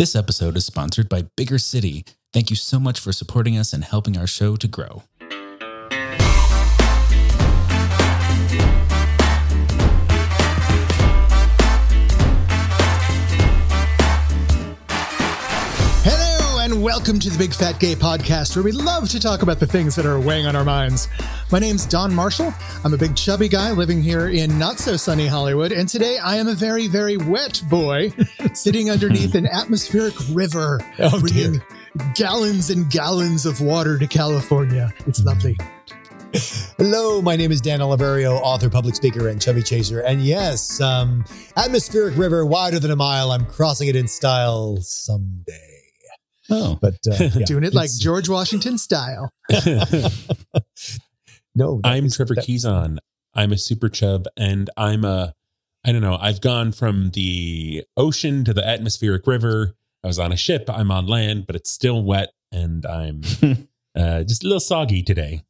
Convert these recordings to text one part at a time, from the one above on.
This episode is sponsored by Bigger City. Thank you so much for supporting us and helping our show to grow. And welcome to the Big Fat Gay Podcast, where we love to talk about the things that are weighing on our minds. My name's Don Marshall. I'm a big chubby guy living here in not so sunny Hollywood, and today I am a very, very wet boy sitting underneath an atmospheric river, Oh, bringing gallons and gallons of water to California. It's lovely. Hello, my name is Dan Oliverio, author, public speaker, and chubby chaser. And yes, um, atmospheric river wider than a mile. I'm crossing it in style someday. Oh, But uh, yeah, Doing it like George Washington style. no, I'm is- Trevor that- Keyson. I'm a super chub, and I'm a. I don't know. I've gone from the ocean to the atmospheric river. I was on a ship. I'm on land, but it's still wet, and I'm uh, just a little soggy today.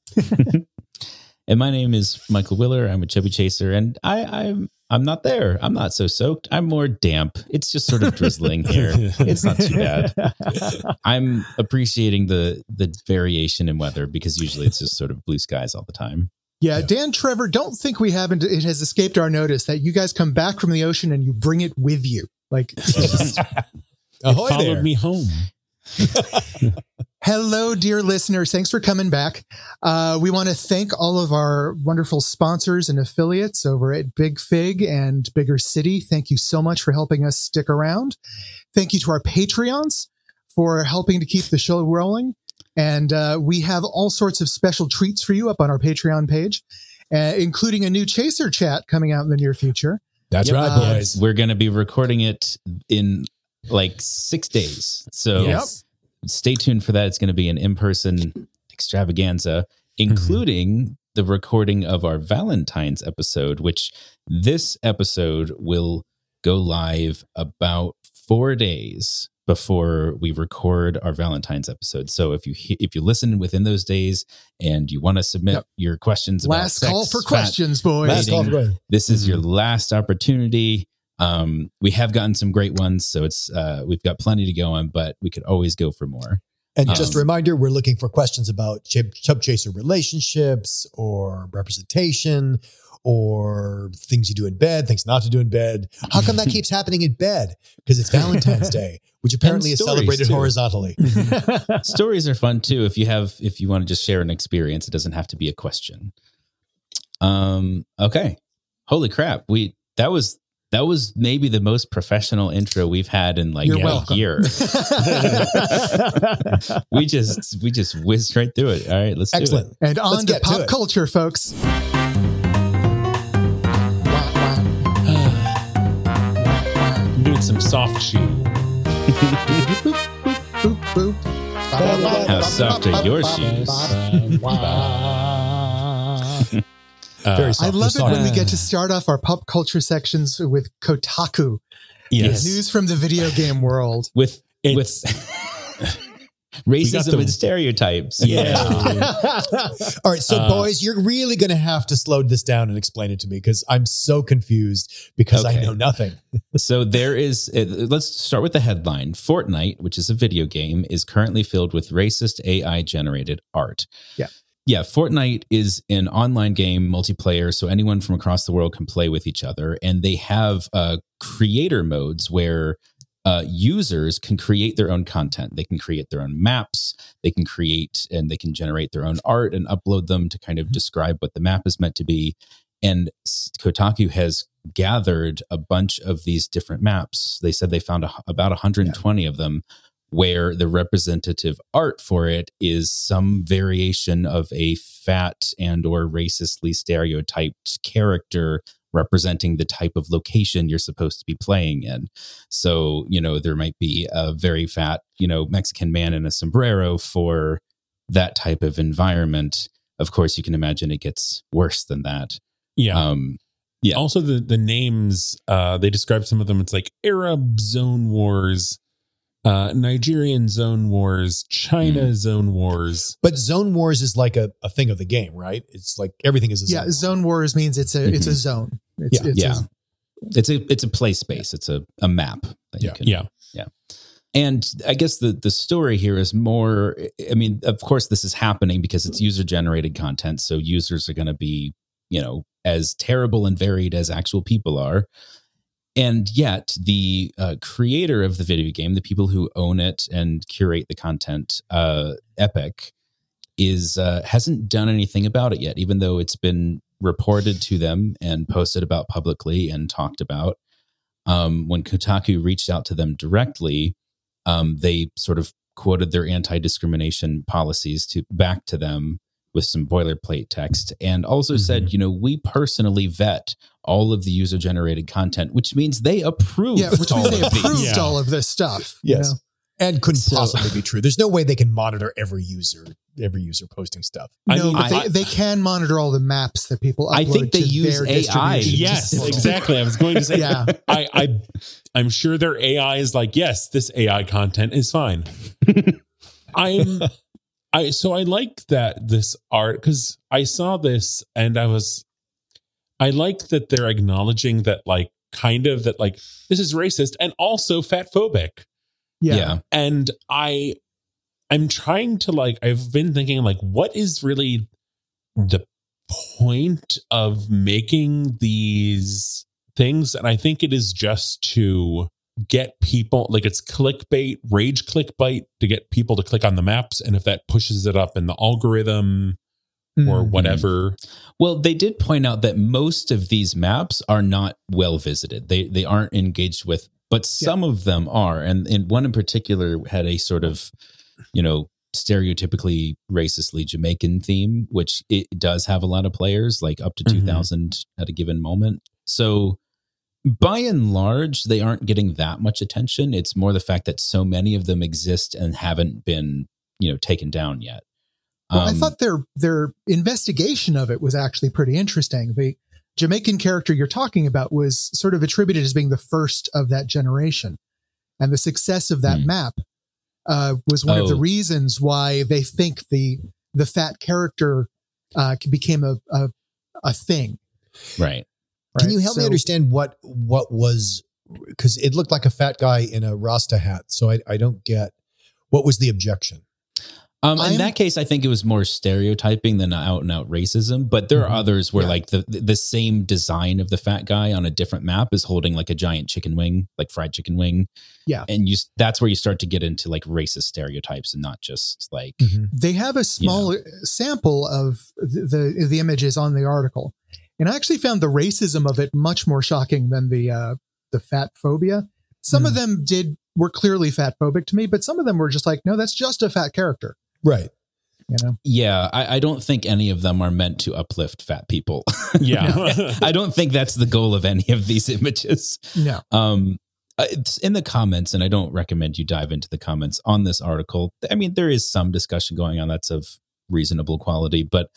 And my name is Michael Willer. I'm a chubby chaser, and I, I'm I'm not there. I'm not so soaked. I'm more damp. It's just sort of drizzling here. It's not too bad. I'm appreciating the the variation in weather because usually it's just sort of blue skies all the time. Yeah, Yeah. Dan Trevor, don't think we haven't. It has escaped our notice that you guys come back from the ocean and you bring it with you. Like, Ahoy Followed there. me home. hello, dear listeners. Thanks for coming back. Uh, we want to thank all of our wonderful sponsors and affiliates over at Big Fig and Bigger City. Thank you so much for helping us stick around. Thank you to our Patreons for helping to keep the show rolling. And uh, we have all sorts of special treats for you up on our Patreon page, uh, including a new Chaser chat coming out in the near future. That's Yep. right, Uh, boys. We're going to be recording it in like six days. So Yes. Stay tuned for that. It's going to be an in person extravaganza, including the recording of our Valentine's episode, which this episode will go live about four days before we record our Valentine's episode. So if you if you listen within those days and you want to submit Yep. your questions about Last call for fat, questions, boys. Last call for this is your Mhm. last opportunity. Um, we have gotten some great ones, so it's uh, we've got plenty to go on, but we could always go for more. And just a Um, reminder, we're looking for questions about chub, chub chaser relationships or representation or things you do in bed, things not to do in bed. How come that keeps happening in bed? Because it's Valentine's Day, which apparently is celebrated too. horizontally. Stories are fun too. If you have, if you want to just share an experience, it doesn't have to be a question. Um. Okay. Holy crap! We that was that was maybe the most professional intro we've had in like You're a welcome. year. we just we just whizzed right through it. All right, let's do it. Excellent. and on Let's to get to pop it. culture, folks. I'm doing some soft shoe. Boop, boop. How soft are your shoes? Uh, Very I soft. love it when we get to start off our pop culture sections with Kotaku, yes. news from the video game world. with It's- with racism the- and stereotypes. Yeah. All right, so Uh, boys, you're really going to have to slow this down and explain it to me because I'm so confused because I know nothing. so there is. uh, let's start with the headline. Fortnite, which is a video game, is currently filled with racist AI generated art. Yeah. Yeah, Fortnite is an online game multiplayer, so anyone from across the world can play with each other, and they have uh, creator modes where uh, users can create their own content. They can create their own maps. They can create and they can generate their own art and upload them to kind of describe what the map is meant to be. And Kotaku has gathered a bunch of these different maps. They said they found a, about 120 of them where the representative art for it is some variation of a fat and or racistly stereotyped character representing the type of location you're supposed to be playing in. So, you know, there might be a very fat, you know, Mexican man in a sombrero for that type of environment. Of course, you can imagine it gets worse than that. yeah. Um, yeah. Also, the the names uh, they describe some of them. It's like Arab Zone Wars, uh, Nigerian Zone Wars, China Mm. Zone Wars. But Zone Wars is like a, a thing of the game, right? It's like everything is a yeah, zone. zone wars means it's a it's a zone. It's, Yeah. it's yeah. A, It's a it's a play space. It's a, a map that Yeah. you can Yeah. Yeah. And I guess the the story here is more. I mean, of course, this is happening because it's user generated content, so users are going to be, you know, as terrible and varied as actual people are. And yet, the uh, creator of the video game, the people who own it and curate the content, uh, Epic, is uh, hasn't done anything about it yet, even though it's been reported to them and posted about publicly and talked about. Um, when Kotaku reached out to them directly, um, they sort of quoted their anti-discrimination policies to back to them with some boilerplate text and also Mhm. said, you know, we personally vet all of the user generated content, which means they approve Yeah, which all means they of approved Yeah. all of this stuff. you Yes. know? And couldn't So- possibly be true. There's no way they can monitor every user, every user posting stuff. I no, mean, but I- they, they can monitor all the maps that people upload I think they to use AI. Yes, exactly. I was going to say Yeah. I, I I'm sure their AI is like, yes, this AI content is fine. I'm I so I like that this art because I saw this and I was I like that they're acknowledging that like kind of that like this is racist and also fat phobic. Yeah. yeah. And I I'm trying to like I've been thinking like what is really the point of making these things and I think it is just to get people like it's clickbait, rage clickbait to get people to click on the maps and if that pushes it up in the algorithm or Mm. whatever. Well, they did point out that most of these maps are not well visited. They they aren't engaged with, but some of them are. And, and one in particular had a sort of, you know, stereotypically racistly Jamaican theme, which it does have a lot of players, like up to Mhm. 2,000 at a given moment. So by and large, they aren't getting that much attention. It's more the fact that so many of them exist and haven't been, you know, taken down yet. Well, I Um, thought their their investigation of it was actually pretty interesting. The Jamaican character you're talking about was sort of attributed as being the first of that generation, and the success of that Hmm. map uh, was one of the Oh. reasons why they think the the fat character uh, became a, a a thing. right. Can you help me understand what what was because it looked like a fat guy in a Rasta hat, so I, I don't get what was the objection. Um, in I'm- that case, I think it was more stereotyping than out and out racism. But there Mhm. are others where, Yeah. like the the same design of the fat guy on a different map is holding like a giant chicken wing, like fried chicken wing. Yeah. and you that's where you start to get into like racist stereotypes and not just like they have a small sample of the, the the images on the article, and I actually found the racism of it much more shocking than the uh, the fat phobia. Some of them did were clearly fat phobic to me, but some of them were just like, no, that's just a fat character. Right. You know, yeah. I, I don't think any of them are meant to uplift fat people. Yeah. I don't think that's the goal of any of these images. no, um uh, it's in the comments and i don't recommend you dive into the comments on this article i mean there is some discussion going on that's of reasonable quality but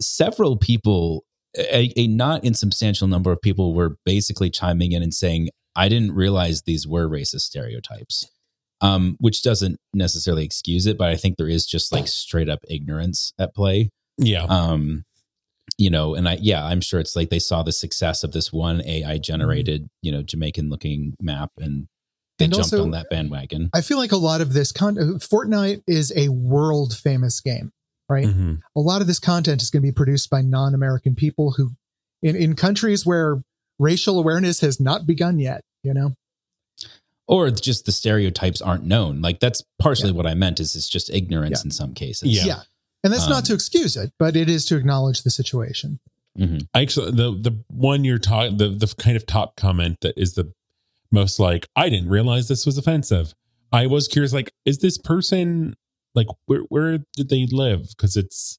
several people a, a not insubstantial number of people were basically chiming in and saying i didn't realize these were racist stereotypes. Um, which doesn't necessarily excuse it but i think there is just like straight up ignorance at play. Yeah. um you know and i yeah i'm sure it's like they saw the success of this one ai generated you know jamaican looking map and they And jumped also- on that bandwagon. I feel like a lot of this uh, Fortnite is a world famous game, right? Mhm. A lot of this content is going to be produced by non American people who, in in countries where racial awareness has not begun yet. You know, or just the stereotypes aren't known like that's partially what i meant is it's just ignorance Yeah. in some cases Yeah. yeah. and that's Um, not to excuse it, but it is to acknowledge the situation. Mhm. I actually, the the one you're talking the the kind of top comment that is the most like I didn't realize this was offensive. I was curious, like, is this person like where where did they live? Because it's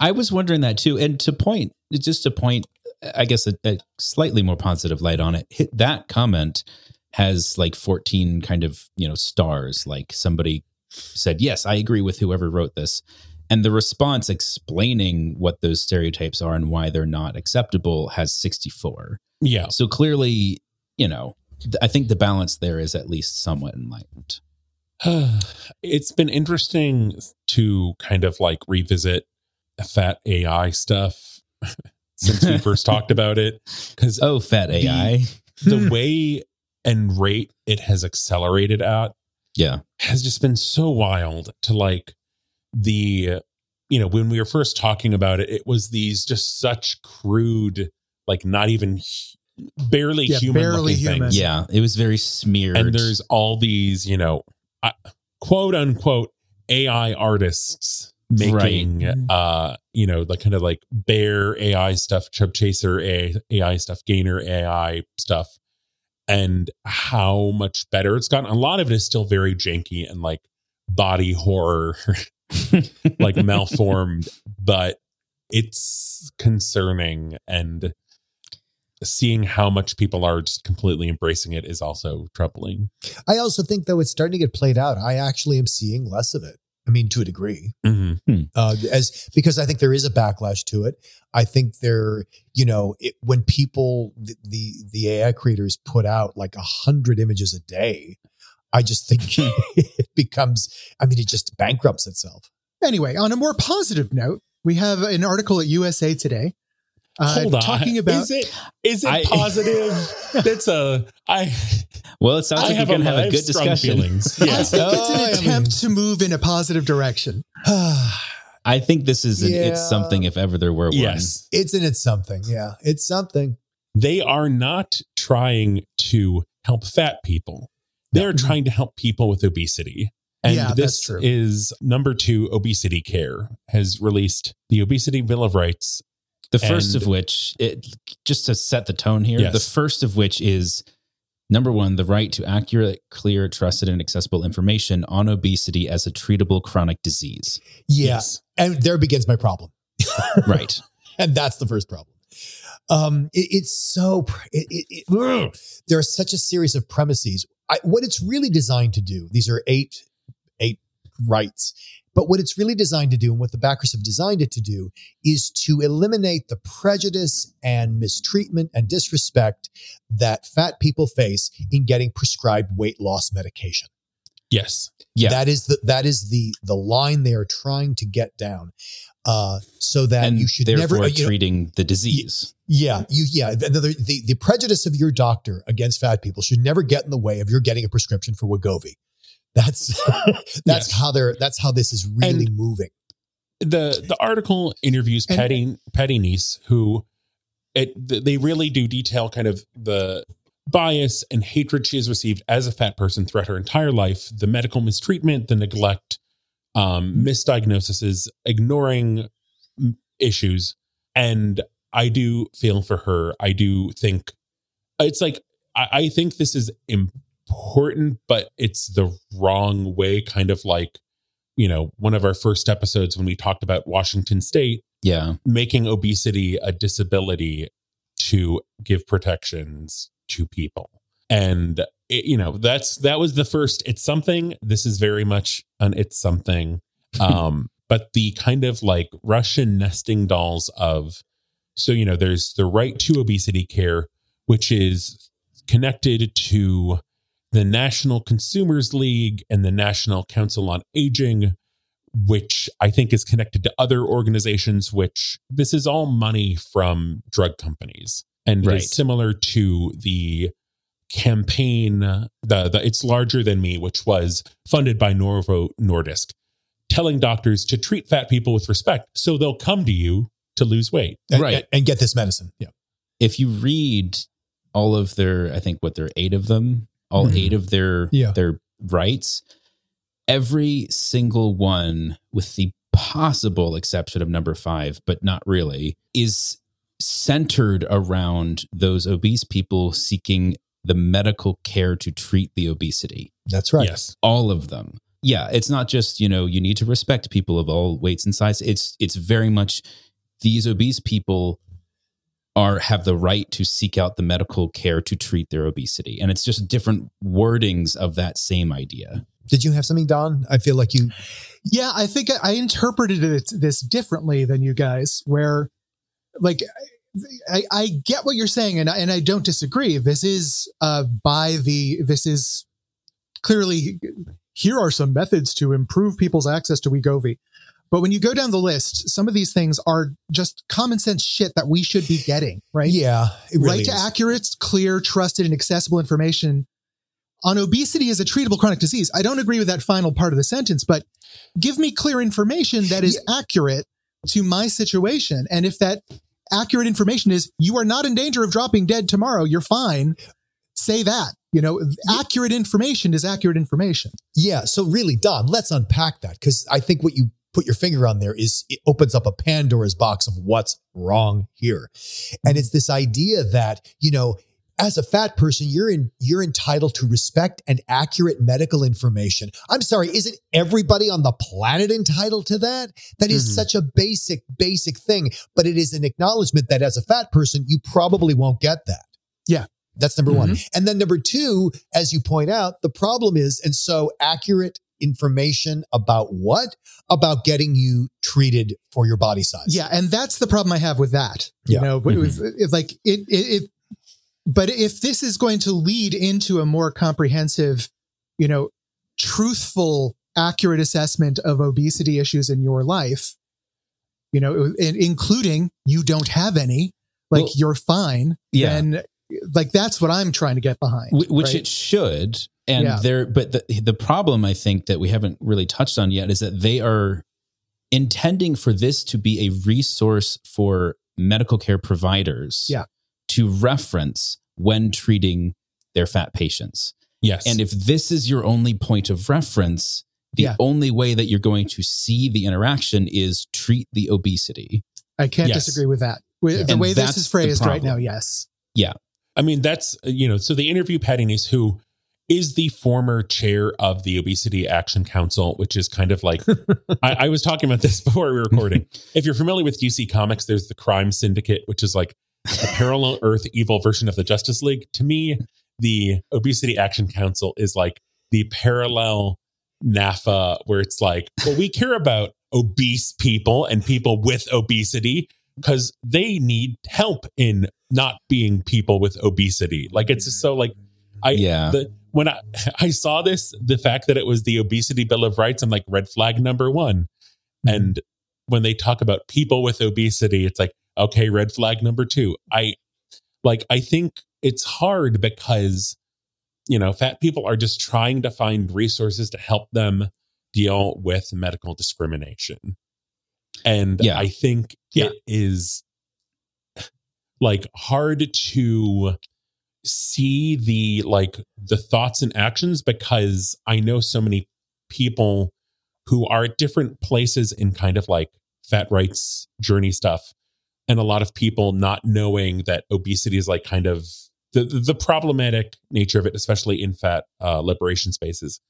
i was wondering that too and to point just to point i guess a, a slightly more positive light on it hit that comment has like 14 kind of you know stars like somebody said yes i agree with whoever wrote this and the response explaining what those stereotypes are and why they're not acceptable has 64 yeah. so clearly you know i think the balance there is at least somewhat enlightened it's been interesting to kind of like revisit fat AI stuff since we first talked about it because oh fat ai the way and rate it has accelerated at Yeah. has just been so wild to like the you know when we were first talking about it it was these just such crude like not even hu- barely Yeah, human barely human. things Yeah. It was very smeared. and there's all these you know uh, quote unquote ai artists making Right. uh you know the kind of like bear ai stuff chub chaser AI, ai stuff gainer ai stuff and how much better it's gotten a lot of it is still very janky and like body horror like malformed but it's concerning and seeing how much people are just completely embracing it is also troubling I also think though it's starting to get played out. I actually am seeing less of it. I mean, to a degree, mm-hmm. uh, as because I think there is a backlash to it. I think there, you know, it, when people the, the the AI creators put out like a hundred images a day, I just think it becomes. I mean, it just bankrupts itself. Anyway, on a more positive note, we have an article at USA Today uh, hold on talking about. is it is it I- positive that's a i well, it sounds i like have you're going to have a good discussion. feelings I yes think it's Oh, I an attempt mean- to move in a positive direction. I think this is an, Yeah. it's something if ever there were one. yes it's in it's something. Yeah, it's something. they are not trying to help fat people. They're trying to help people with obesity. And Yeah, this that's true. is number two, Obesity Care has released the Obesity Bill of Rights. The first And- of which, it, just to set the tone here, Yes. the first of which is number one, the right to accurate, clear, trusted, and accessible information on obesity as a treatable chronic disease. Yeah, and there begins my problem. Right. and that's the first problem. Um, it, it's so it, it, it, there are such a series of premises. I, what it's really designed to do. These are eight eight rights, but what it's really designed to do, and what the backers have designed it to do, is to eliminate the prejudice and mistreatment and disrespect that fat people face in getting prescribed weight loss medication. Yes. Yeah. That is the that is the the line they are trying to get down. Uh, so that and you should therefore never you know, treating the disease. yeah, you yeah. The, the, the, the prejudice of your doctor against fat people should never get in the way of your getting a prescription for Wegovy. That's that's Yes. how they're that's how this is really And- moving. The the article interviews And- Patty Patty Nece, who it they really do detail kind of the bias and hatred she has received as a fat person throughout her entire life, the medical mistreatment, the neglect, um, misdiagnoses, ignoring issues. And I do feel for her. I do think it's like, I, I think this is important, but it's the wrong way, kind of like, you know, one of our first episodes when we talked about Washington State Yeah. making obesity a disability to give protections to people and it, you know that's that was the first it's something this is very much an it's something um but the kind of like russian nesting dolls of so you know there's the right to obesity care which is connected to the national consumers league and the national council on aging which I think is connected to other organizations, which this is all money from drug companies. And Right. it's similar to the campaign, the, the It's Larger Than Me, which was funded by Novo Nordisk, telling doctors to treat fat people with respect so they'll come to you to lose weight. And, Right. and, and get this medicine. Yeah. If you read all of their, I think what there are eight of them, all Mhm. eight of their Yeah. their rights, every single one, with the possible exception of number five, but not really, is centered around those obese people seeking the medical care to treat the obesity. That's right. Yes. all of them yeah it's not just you know you need to respect people of all weights and sizes it's it's very much these obese people are have the right to seek out the medical care to treat their obesity and it's just different wordings of that same idea Did you have something, Don? I feel like you. Yeah, I think I interpreted it this differently than you guys, where like I, I get what you're saying, and I, and I don't disagree. This is uh, by the this is clearly here are some methods to improve people's access to Wegovy. But when you go down the list, some of these things are just common sense shit that we should be getting, right? Yeah. Really right to accurate, clear, trusted, and accessible information on obesity as a treatable chronic disease. I don't agree with that final part of the sentence, but give me clear information that is accurate to my situation. And if that accurate information is you are not in danger of dropping dead tomorrow, you're fine, say that. You know, accurate information is accurate information. Yeah. So really, Don, let's unpack that because I think what you put your finger on there is it opens up a Pandora's box of what's wrong here. And it's this idea that, you know, as a fat person, you're in you're entitled to respect and accurate medical information. I'm sorry, isn't everybody on the planet entitled to that? That is Mhm. such a basic, basic thing. But it is an acknowledgement that as a fat person, you probably won't get that. Yeah. That's number one. And then number two, as you point out, the problem is, and so accurate information about what? About getting you treated for your body size. Yeah, and that's the problem I have with that. Yeah. Mm-hmm. You know, but it was it's like it, it, it. But if this is going to lead into a more comprehensive, you know, truthful, accurate assessment of obesity issues in your life, you know, including you don't have any, like Well, you're fine. yeah. Then, like that's what I'm trying to get behind. Which right? it should and Yeah. there but the, the problem i think that we haven't really touched on yet is that they are intending for this to be a resource for medical care providers Yeah. to reference when treating their fat patients Yes. and if this is your only point of reference the Yeah. only way that you're going to see the interaction is treat the obesity I can't Yes. disagree with that. With the And way this is phrased right now, yes yeah I mean, that's, you know, so the interview Patty Nece, who is the former chair of the Obesity Action Council, which is kind of like, I, I was talking about this before we were recording. if you're familiar with DC Comics, there's the Crime Syndicate, which is like a parallel Earth evil version of the Justice League. To me, the Obesity Action Council is like the parallel NAAFA, where it's like, well, we care about obese people and people with obesity because they need help in not being people with obesity. Like it's just so like I Yeah. the when I I saw this, the fact that it was the obesity bill of rights, I'm like red flag number one. Mm-hmm. And when they talk about people with obesity, it's like, okay, red flag number two. I like I think it's hard because you know, fat people are just trying to find resources to help them deal with medical discrimination. And Yeah. I think Yeah. it is like hard to see the like the thoughts and actions because I know so many people who are at different places in kind of like fat rights journey stuff and a lot of people not knowing that obesity is like kind of the the problematic nature of it especially in fat uh, liberation spaces.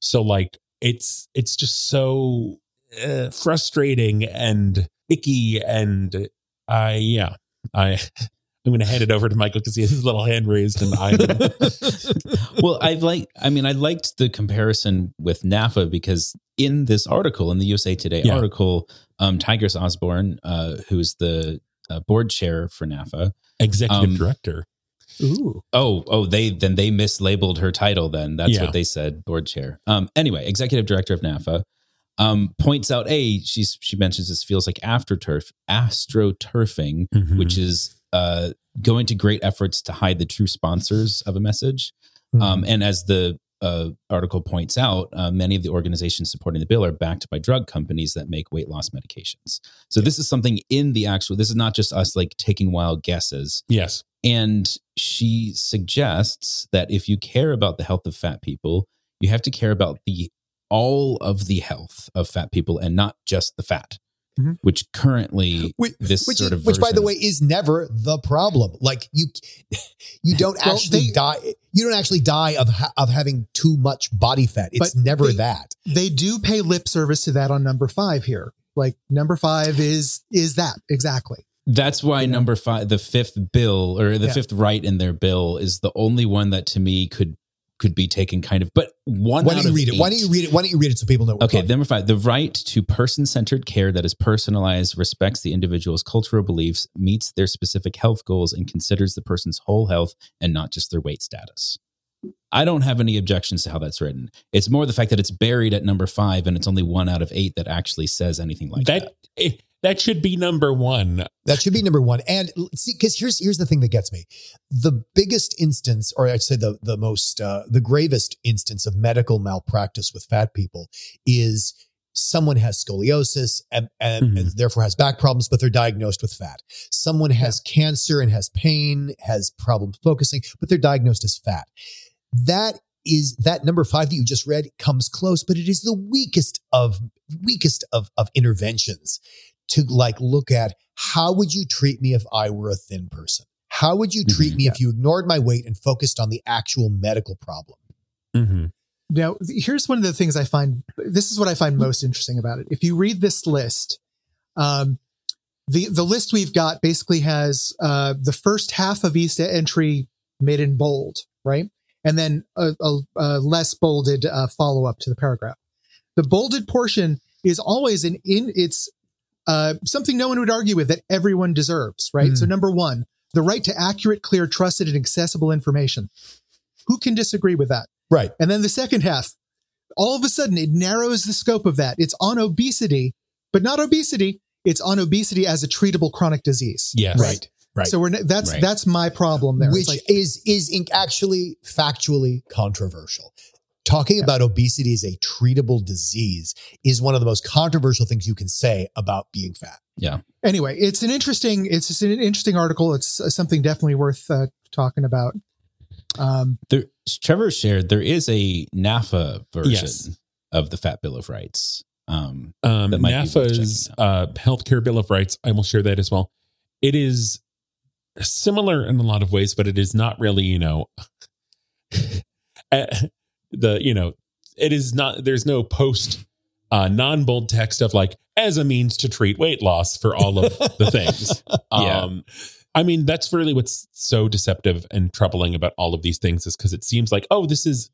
So like it's it's just so uh, frustrating and icky and i yeah i i'm gonna hand it over to michael because he has his little hand raised and i'm well, I like. I mean, I liked the comparison with NAAFA because in this article, in the USA Today Yeah. article, um, Tigress Osborn, uh, who's the uh, board chair for NAAFA. executive Um, director Ooh. Oh, oh, they then they mislabeled her title. Then that's Yeah. what they said. Board chair. Um, anyway, executive director of NAFA. Um, points out, a she's she mentions this feels like afterturf, astroturfing, Mhm. which is uh, going to great efforts to hide the true sponsors of a message. Hmm. Um, and as the uh, article points out, uh, many of the organizations supporting the bill are backed by drug companies that make weight loss medications. So this is something in the actual. This is not just us like taking wild guesses. yes And she suggests that if you care about the health of fat people, you have to care about the all of the health of fat people and not just the fat. Mhm. Which currently which, this which, sort is- of which by the of- way is never the problem like you you don't Well, actually they- die you don't actually die of ha- of having too much body fat it's never they- that they do pay lip service to that on number five here. Like number five is is that exactly. That's why You number five, the fifth bill or the Yeah. fifth right in their bill is the only one that to me could could be taken kind of. But one. why don't you of read it why don't you read it why don't you read it so people know Okay, number five, the right to person centered care that is personalized, respects the individual's cultural beliefs, meets their specific health goals, and considers the person's whole health and not just their weight status. I don't have any objections to how that's written. It's more the fact that it's buried at number five and it's only one out of eight that actually says anything like that. that it, that should be number one. That should be number one. And see, because here's here's the thing that gets me: the biggest instance, or I'd say the the most uh, the gravest instance of medical malpractice with fat people is someone has scoliosis and, and, Mhm. and therefore has back problems, but they're diagnosed with fat. Someone has cancer and has pain, has problems focusing, but they're diagnosed as fat. That is that number five that you just read comes close, but it is the weakest of weakest of of interventions to like look at how would you treat me if I were a thin person? How would you treat Mhm. me if you ignored my weight and focused on the actual medical problem? Mm-hmm. Now, here's one of the things I find. This is what I find most interesting about it. If you read this list, um, the the list we've got basically has uh, the first half of each entry made in bold, right, and then a, a, a less bolded uh, follow up to the paragraph. The bolded portion is always an in. It's uh, something no one would argue with that everyone deserves, right? Mm. So number one, the right to accurate, clear, trusted, and accessible information. Who can disagree with that? Right. And then the second half, all of a sudden it narrows the scope of that. It's on obesity, but not obesity. It's on obesity as a treatable chronic disease. Yes. Right. Right. So we're that's Right. that's my problem there. Which like, is is in- actually factually controversial. Talking about obesity as a treatable disease is one of the most controversial things you can say about being fat. Yeah. Anyway, it's an interesting it's just an interesting article. It's uh, something definitely worth uh, talking about. Um, There, Trevor shared there is a NAAFA version Yes. of the Fat Bill of Rights. Um, Um, That might be worth NAAFA's uh, healthcare bill of rights. I will share that as well. It is similar in a lot of ways, but it is not really. You know, uh, the you know, it is not. There's no post uh, non bold text of like as a means to treat weight loss for all of the things. Yeah. Um, I mean, that's really what's so deceptive and troubling about all of these things is because it seems like, oh, this is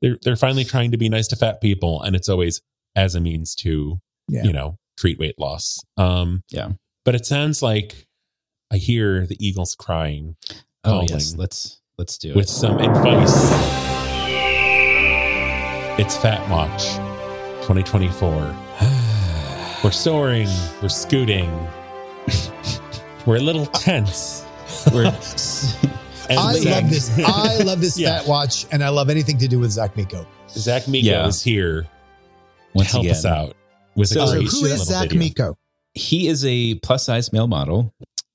they're they're finally trying to be nice to fat people, and it's always as a means to Yeah. you know treat weight loss. Um, Yeah. but it sounds like I hear the eagles crying oh yes, let's let's do it with some advice. It's Fat Watch 2024. We're soaring, we're scooting, we're a little tense. We're I love this. I love this Yeah. fat watch, and I love anything to do with Zach Miko. Zach Miko Yeah. is here to once help again. us out with So a so great who little is Zach video. Miko? he is a plus size male model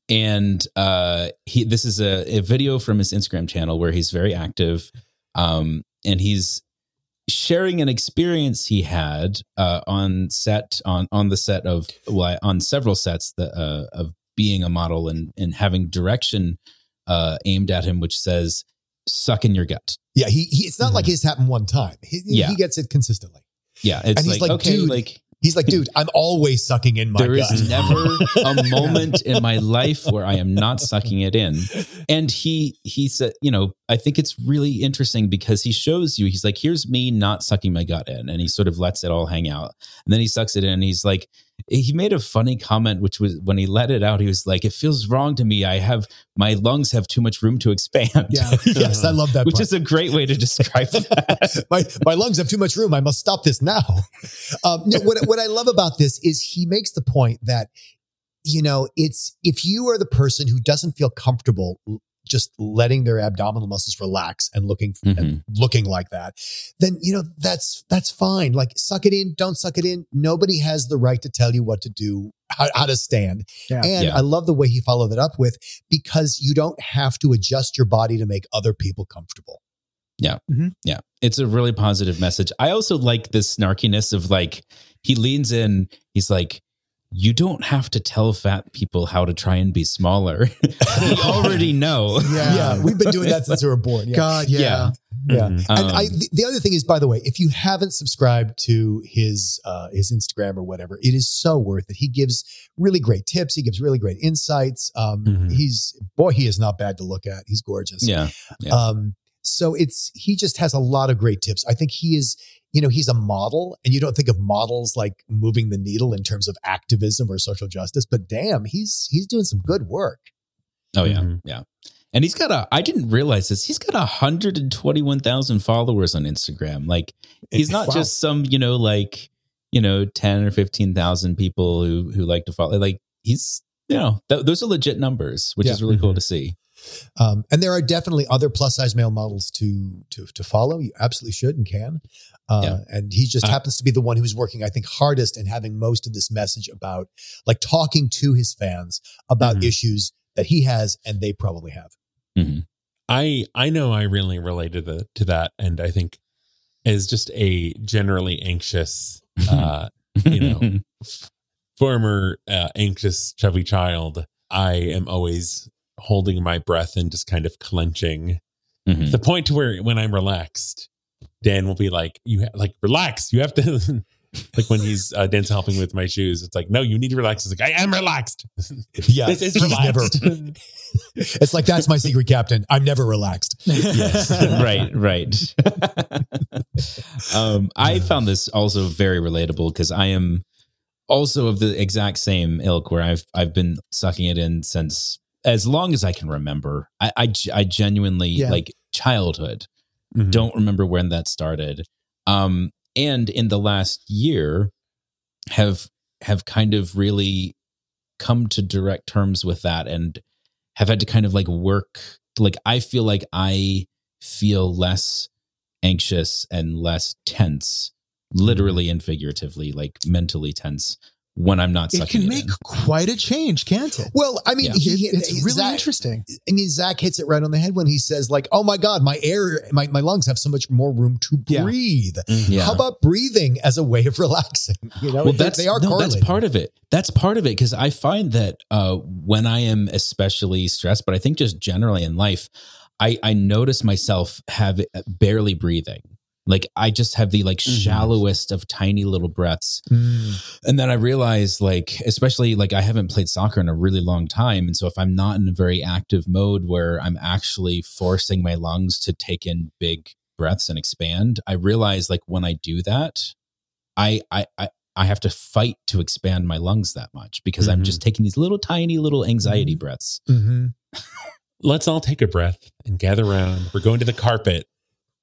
and uh he this is a, a video from his instagram channel where he's very active um and he's sharing an experience he had uh on set on on the set of well on several sets that uh of being a model and and having direction uh aimed at him which says suck in your gut Yeah, he, he it's not like his happened one time. He, Yeah. he gets it consistently. yeah it's And he's like, like, okay dude, like He's like, dude, I'm always sucking in my There gut. is never a moment in my life where I am not sucking it in. And he he said, you know, I think it's really interesting because he shows you, he's like, here's me not sucking my gut in. And he sort of lets it all hang out. And then he sucks it in. And he's like, he made a funny comment, which was when he let it out, he was like, it feels wrong to me. I have my lungs have too much room to expand. Yeah. yes, I love that. Which part. is a great way to describe that. my my lungs have too much room. I must stop this now. Um, no, what what I love about this is he makes the point that you know it's if you are the person who doesn't feel comfortable just letting their abdominal muscles relax and looking and Mhm. looking like that, then you know that's that's fine. Like suck it in, don't suck it in. Nobody has the right to tell you what to do, how, how to stand. Yeah. And Yeah. I love the way he followed it up with because you don't have to adjust your body to make other people comfortable. Yeah. Yeah. It's a really positive message. I also like this snarkiness of like, he leans in, he's like, you don't have to tell fat people how to try and be smaller. we already know. Yeah. Yeah, we've been doing that since we were born. Yeah. God, yeah. Yeah. Yeah. Mhm. And I, Um, the, the other thing is, by the way, if you haven't subscribed to his uh, his Instagram or whatever, it is so worth it. He gives really great tips. He gives really great insights. Um, Mhm. He's boy, he is not bad to look at. He's gorgeous. yeah. Yeah. Um, so it's he just has a lot of great tips. I think he is, you know, he's a model, and you don't think of models like moving the needle in terms of activism or social justice, but damn, he's he's doing some good work. Oh yeah, Mhm. yeah. And he's got a. I didn't realize this. He's got a hundred and twenty-one thousand followers on Instagram. Like he's not Wow. just some, you know, like you know, 10 or 15,000 people who, who like to follow. Like he's, you know, th- those are legit numbers, which Yeah. is really cool Mhm. to see. Um, and there are definitely other plus size male models to to to follow. You absolutely should and can. Uh, Yeah. And he just Uh, happens to be the one who's working, I think, hardest and having most of this message about like talking to his fans about Mhm. issues that he has and they probably have. I I know I really related to, to that, and I think as just a generally anxious, uh, you know, former uh, anxious chubby child, I am always holding my breath and just kind of clenching. Mhm. The point to where when I'm relaxed, Dan will be like, "You ha- like relax. You have to." like when he's uh, Dan's helping with my shoes, it's like, "No, you need to relax." It's like, "I am relaxed. Yeah. this is relaxed." never, it's like, that's my secret captain. I'm never relaxed. Yes. right, right. um, I found this also very relatable because I am also of the exact same ilk where I've I've been sucking it in since as long as I can remember. I I, I genuinely Yeah. like childhood. Mhm. Don't remember when that started. Um, and in the last year, have have kind of really come to direct terms with that and have had to kind of like work like I feel like I feel less anxious and less tense, literally and figuratively, like mentally tense when I'm not sucking it can it make in. quite a change, can't it? Well, I mean, Yeah. he, it's he- really Zach- interesting. I mean, Zach hits it right on the head when he says, like, oh my God, my air, my, my lungs have so much more room to Yeah. breathe. Yeah. How about breathing as a way of relaxing? You know, well, they- that's they are no, correlated. that's part of it. That's part of it because I find that uh, when I am especially stressed, but I think just generally in life, I I notice myself have barely breathing. Like I just have the like Mhm. shallowest of tiny little breaths, Mm. and then I realize like especially like I haven't played soccer in a really long time, and so if I'm not in a very active mode where I'm actually forcing my lungs to take in big breaths and expand, I realize like when I do that, I I I, I have to fight to expand my lungs that much because I'm Mhm. just taking these little tiny little anxiety Mhm. breaths. Mhm. Let's all take a breath and gather around. We're going to the carpet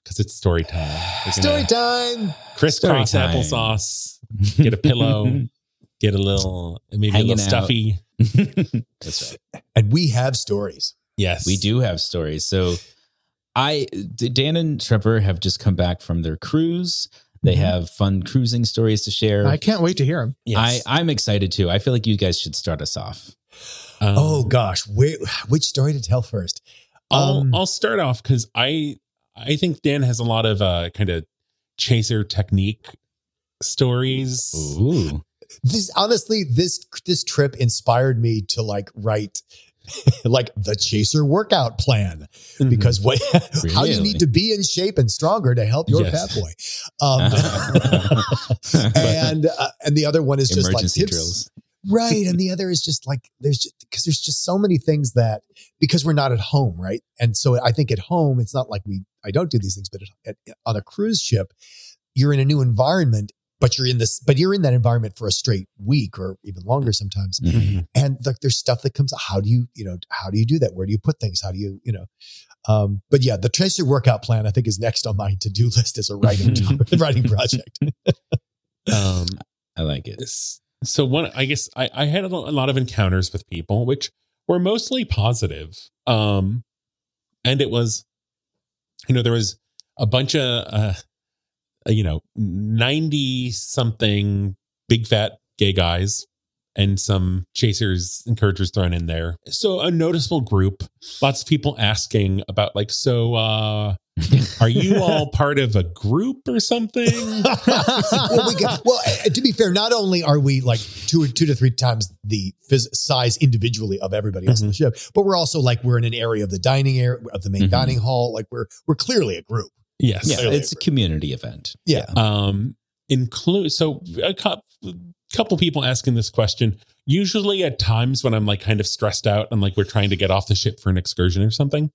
because it's story time. We're Story time. Crisscross Story time. applesauce. Get a pillow. Get a little, maybe a little out. stuffy. That's right. And we have stories. Yes, We do have stories. So I Dan and Trevor have just come back from their cruise. They Mhm. have fun cruising stories to share. I can't wait to hear them. Yes. I, I'm excited too. I feel like you guys should start us off. Um, oh gosh, where, which story to tell first? I'll Um, I'll start off because I I think Dan has a lot of uh kind of chaser technique stories. Ooh. this honestly, this this trip inspired me to like write like the chaser workout plan Mhm. because what how you need to be in shape and stronger to help your Yes. fat boy. Um, and uh, and the other one is just like tips, drills. Right? And the other is just like there's just because there's just so many things that because we're not at home, right? And so I think at home it's not like we I don't do these things, but at, at, on a cruise ship you're in a new environment, but you're in this, but you're in that environment for a straight week or even longer sometimes. Mhm. And like there's stuff that comes. How do you you know how do you do that? Where do you put things? How do you you know? Um, but yeah, the chaser workout plan I think is next on my to do list as a writing writing project. Um, I like it. So one, I guess I, I had a lot of encounters with people, which were mostly positive. Um, and it was, you know, there was a bunch of, uh, you know, 90 something big fat gay guys and some chasers, encouragers thrown in there. So a noticeable group, lots of people asking about like, so, uh, are you all part of a group or something? well, we get, well, to be fair, not only are we like two or two to three times the phys- size individually of everybody else on the ship, but we're also like we're in an area of the dining area of the main Mhm. dining hall. Like we're we're clearly a group. Yes. Yeah, Clearly it's a community event. Yeah. um include so a cou- couple people asking this question usually at times when i'm like kind of stressed out and like we're trying to get off the ship for an excursion or something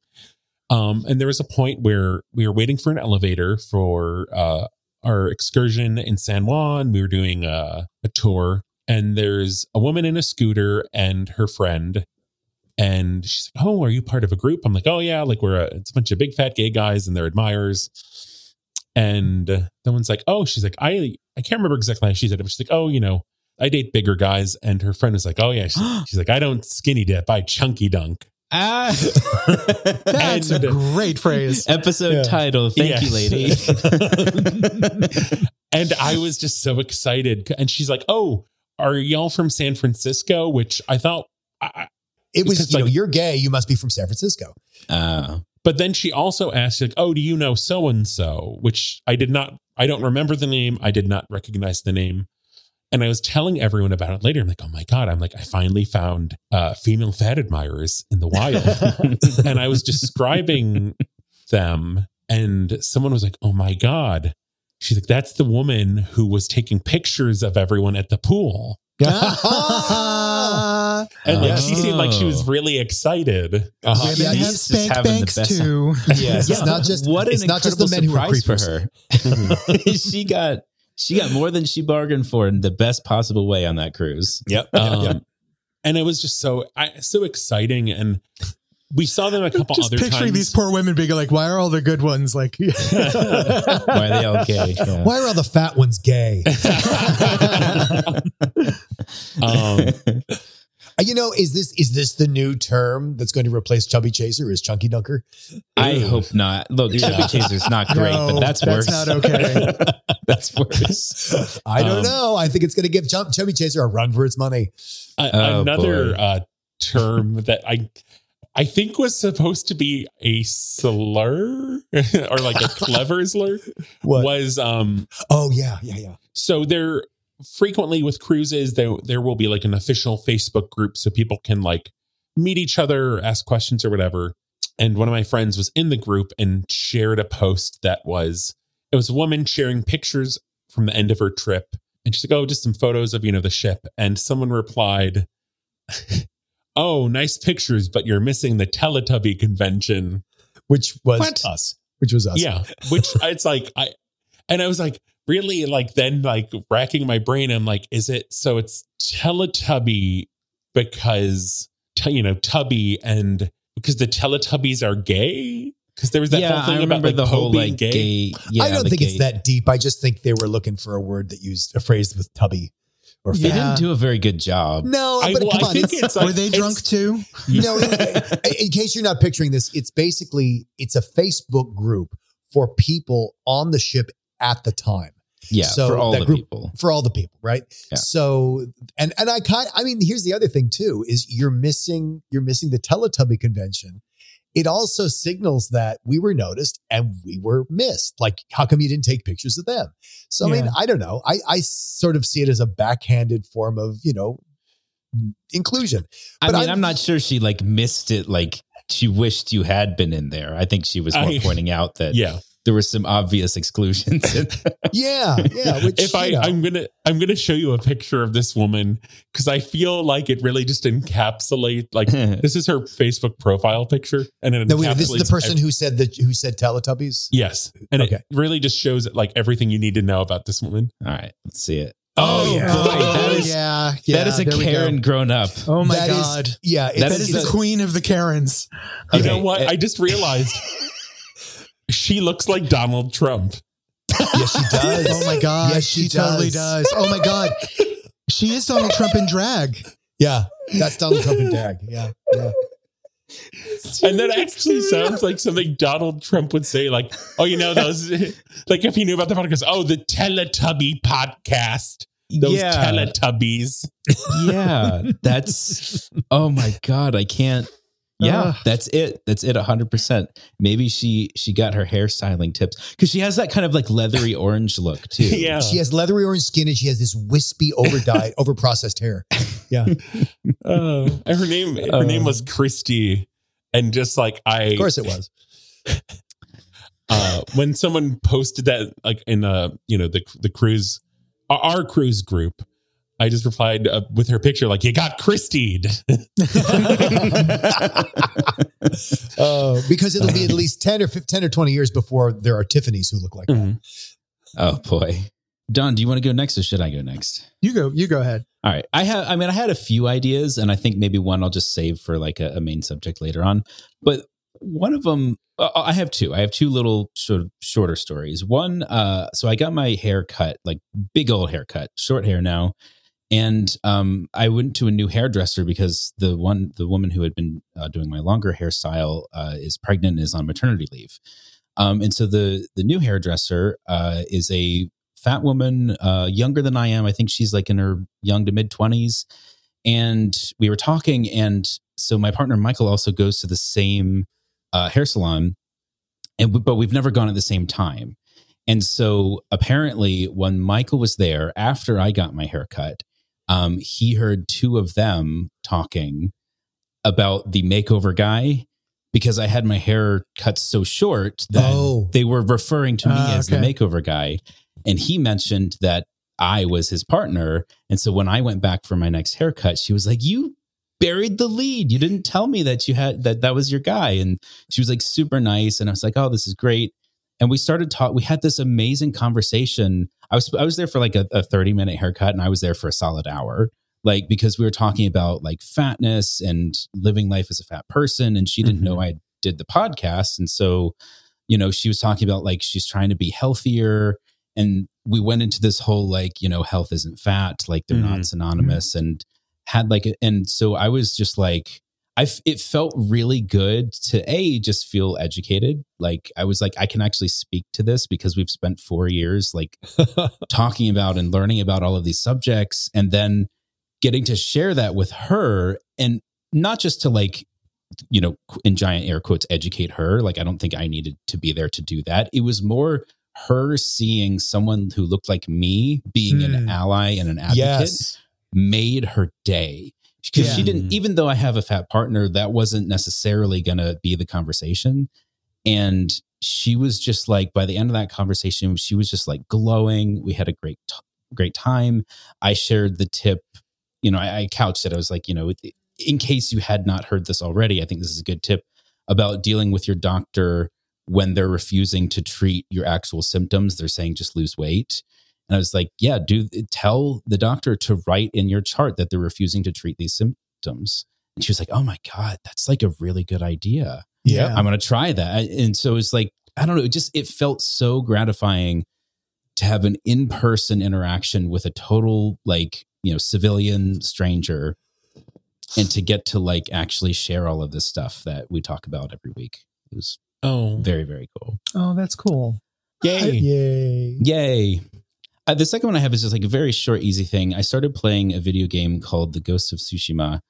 um and there was a point where we were waiting for an elevator for uh our excursion in san juan. We were doing a, a tour and there's a woman in a scooter and her friend and she's like oh are you part of a group? I'm like oh yeah like we're a, it's a bunch of big fat gay guys and their admirers. And someone's like, "Oh," she's like, "I I can't remember exactly how she said it, but she's like, "Oh, you know, I date bigger guys," and her friend is like, "Oh yeah," she's, she's like, "I don't skinny dip, I chunky dunk." Ah. That's a great phrase. Episode Yeah. title. Thank you, lady. and I was just so excited, and she's like, "Oh, are y'all from San Francisco?" Which I thought. I, It was, Because, you know, like- you're gay. You must be from San Francisco. Uh, But then she also asked, like, "Oh, do you know so and so?" Which I did not. I don't remember the name. I did not recognize the name. And I was telling everyone about it later. I'm like, "Oh my god!" I'm like, I finally found uh, female fat admirers in the wild, and I was describing them, and someone was like, "Oh my god!" She's like, "That's the woman who was taking pictures of everyone at the pool." Uh, And like, Oh. she seemed like she was really excited. Uh-huh. women Yeah, have he's just spank having the banks best too. Yes, it's not just what an it's not just the men incredible who are surprise creepers. for her. she got she got more than she bargained for in the best possible way on that cruise. Yep. Um, yep. And it was just so I, so exciting, and we saw them a couple Just other picturing times. these poor women being like, "Why are all the good ones like?" Why are they all gay? Yeah. Why are all the fat ones gay? um, You know, is this is this the new term that's going to replace chubby chaser? Is chunky dunker? I hope not. Look, Chubby Chaser's not great, No, but that's, that's worse. That's not okay. that's worse. I don't Um, know. I think it's going to give Chub- chubby chaser a run for its money. a- Oh, another uh, term that I I think was supposed to be a slur or like a clever slur What? was um Oh yeah, yeah, yeah. so there frequently with cruises there there will be like an official Facebook group so people can like meet each other or ask questions or whatever. And one of my friends was in the group and shared a post that was it was a woman sharing pictures from the end of her trip. And she's like, Oh, just some photos of, you know, the ship. And someone replied, Oh, nice pictures, but you're missing the Teletubby convention. Which was What? us. Which was us. Yeah. Which it's like I and I was like, really like then like racking my brain. I'm like, is it so it's Teletubby because t- you know, Tubby and because the Teletubbies are gay? Because there was that yeah, whole thing I about like the Poe whole being like gay. gay. yeah, I don't the think it's that deep. I just think they were looking for a word that used a phrase with tubby or They didn't do a very good job. No, I, but well, come I on. think it's- it's like Were they drunk too? no, in, in case you're not picturing this, it's basically it's a Facebook group for people on the ship at the time. Yeah, So for all that the group- people. for all the people, right? Yeah. So and and I kind I mean here's the other thing too is you're missing you're missing the Teletubby convention. It also signals that we were noticed and we were missed. Like how come you didn't take pictures of them? So I mean I don't know. I I sort of see it as a backhanded form of you know inclusion. I mean, I'm- I'm, not sure she like missed it. Like she wished you had been in there. I think she was more I- pointing out that Yeah. There were some obvious exclusions. Yeah, yeah. Which if I, know, I'm gonna, I'm gonna show you a picture of this woman because I feel like it really just encapsulates. Like this is her Facebook profile picture, and it no, wait, this is the person ev- who said that who said Teletubbies. yes, and Okay. it really just shows it like everything you need to know about this woman. All right, let's see it. Oh, yeah. boy, that is yeah, yeah. that is a there we go. Karen grown up. Oh my That is- god, Yeah, it's, that is is the queen of the Karens. You Okay, know what? uh, I just realized she looks like Donald Trump. yes, she does. Oh my god, Yes, she, she totally does. does. Oh my god, she is Donald Trump in drag. Yeah, that's Donald Trump and Dag. Yeah, yeah. And that actually sounds like something Donald Trump would say, like, oh, you know, those, like if he knew about the podcast, oh, the Teletubby podcast, those yeah, Teletubbies. yeah. That's oh my god, I can't. Yeah, Ugh. that's it. That's it. hundred percent. Maybe she she got her hairstyling tips because she has that kind of like leathery orange look too. yeah. She has leathery orange skin and she has this wispy, over dyed, over processed hair. Yeah, Uh, and her name, her Uh. name was Christy. And just like I, of course it was. uh, when someone posted that, like in uh, you know, the the cruise, our, our cruise group, I just replied uh, with her picture, like, you got Christied. Uh, because it'll be at least 10 or 15, 10 or 20 years before there are Tiffany's who look like that. Mhm. Oh boy, Don, do you want to go next or should I go next? You go, you go ahead. All right. I have, I mean, I had a few ideas and I think maybe one I'll just save for like a, a main subject later on. But one of them uh, i have two i have two little sort of shorter stories one uh so i got my hair cut like big old haircut short hair now and um i went to a new hairdresser because the one the woman who had been uh, doing my longer hairstyle uh, is pregnant and is on maternity leave. Um and so the the new hairdresser uh is a fat woman uh younger than i am. I think she's like in her young to mid 20s and we were talking and so my partner michael also goes to the same uh, hair salon, and but we've never gone at the same time. And so apparently, when Michael was there after I got my hair cut, um, he heard two of them talking about the makeover guy because I had my hair cut so short that Oh. they were referring to me Ah, as okay. the makeover guy. And he mentioned that I was his partner. And so when I went back for my next haircut, she was like, You buried the lead. You didn't tell me that you had that that was your guy. And she was like super nice. And I was like, Oh, this is great. And we started talk. We had this amazing conversation. I was I was there for like a, a 30 minute haircut and I was there for a solid hour. Like because we were talking about like fatness and living life as a fat person. And she didn't Mhm. know I did the podcast. And so, you know, she was talking about like she's trying to be healthier. And we went into this whole like, you know, health isn't fat, like they're Mhm. not synonymous and had like, a- and so I was just like, I, f- it felt really good to a just feel educated. Like I was like, I can actually speak to this because we've spent four years like talking about and learning about all of these subjects and then getting to share that with her and not just to like you know in giant air quotes educate her like i don't think i needed to be there to do that it was more her seeing someone who looked like me being an Mm. ally and an advocate yes. made her day because she didn't even though i have a fat partner that wasn't necessarily going to be the conversation. And she was just like by the end of that conversation she was just like glowing. We had a great t- great time. I shared the tip you know i, I couched it. I was like you know in case you had not heard this already i think this is a good tip about dealing with your doctor when they're refusing to treat your actual symptoms. They're saying just lose weight and I was like, yeah, do tell the doctor to write in your chart that they're refusing to treat these symptoms. And she was like, oh my God, that's like a really good idea. Yeah. I'm going to try that. And so it's like, I don't know, it just, it felt so gratifying to have an in person interaction with a total, like, you know, civilian stranger and to get to like actually share all of this stuff that we talk about every week. It was Oh, very, very cool. Oh, that's cool. Yay. Yay. Yay. Uh, the second one I have is just like a very short, easy thing. I started playing a video game called The Ghost of Tsushima,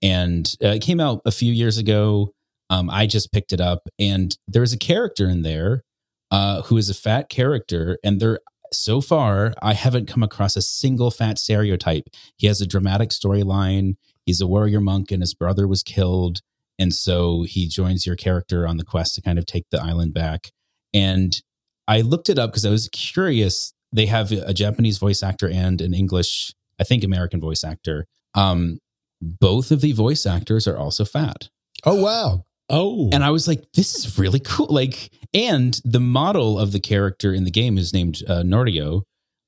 and uh, it came out a few years ago. Um, I just picked it up, and there's a character in there uh, who is a fat character, and there so far I haven't come across a single fat stereotype. He has a dramatic storyline. He's a warrior monk, and his brother was killed, and so he joins your character on the quest to kind of take the island back. And I looked it up because I was curious. They have a Japanese voice actor and an English, I think, American voice actor. Um, both of the voice actors are also fat. Oh wow. oh, And I was like, this is really cool. Like, and the model of the character in the game is named uh, Norio,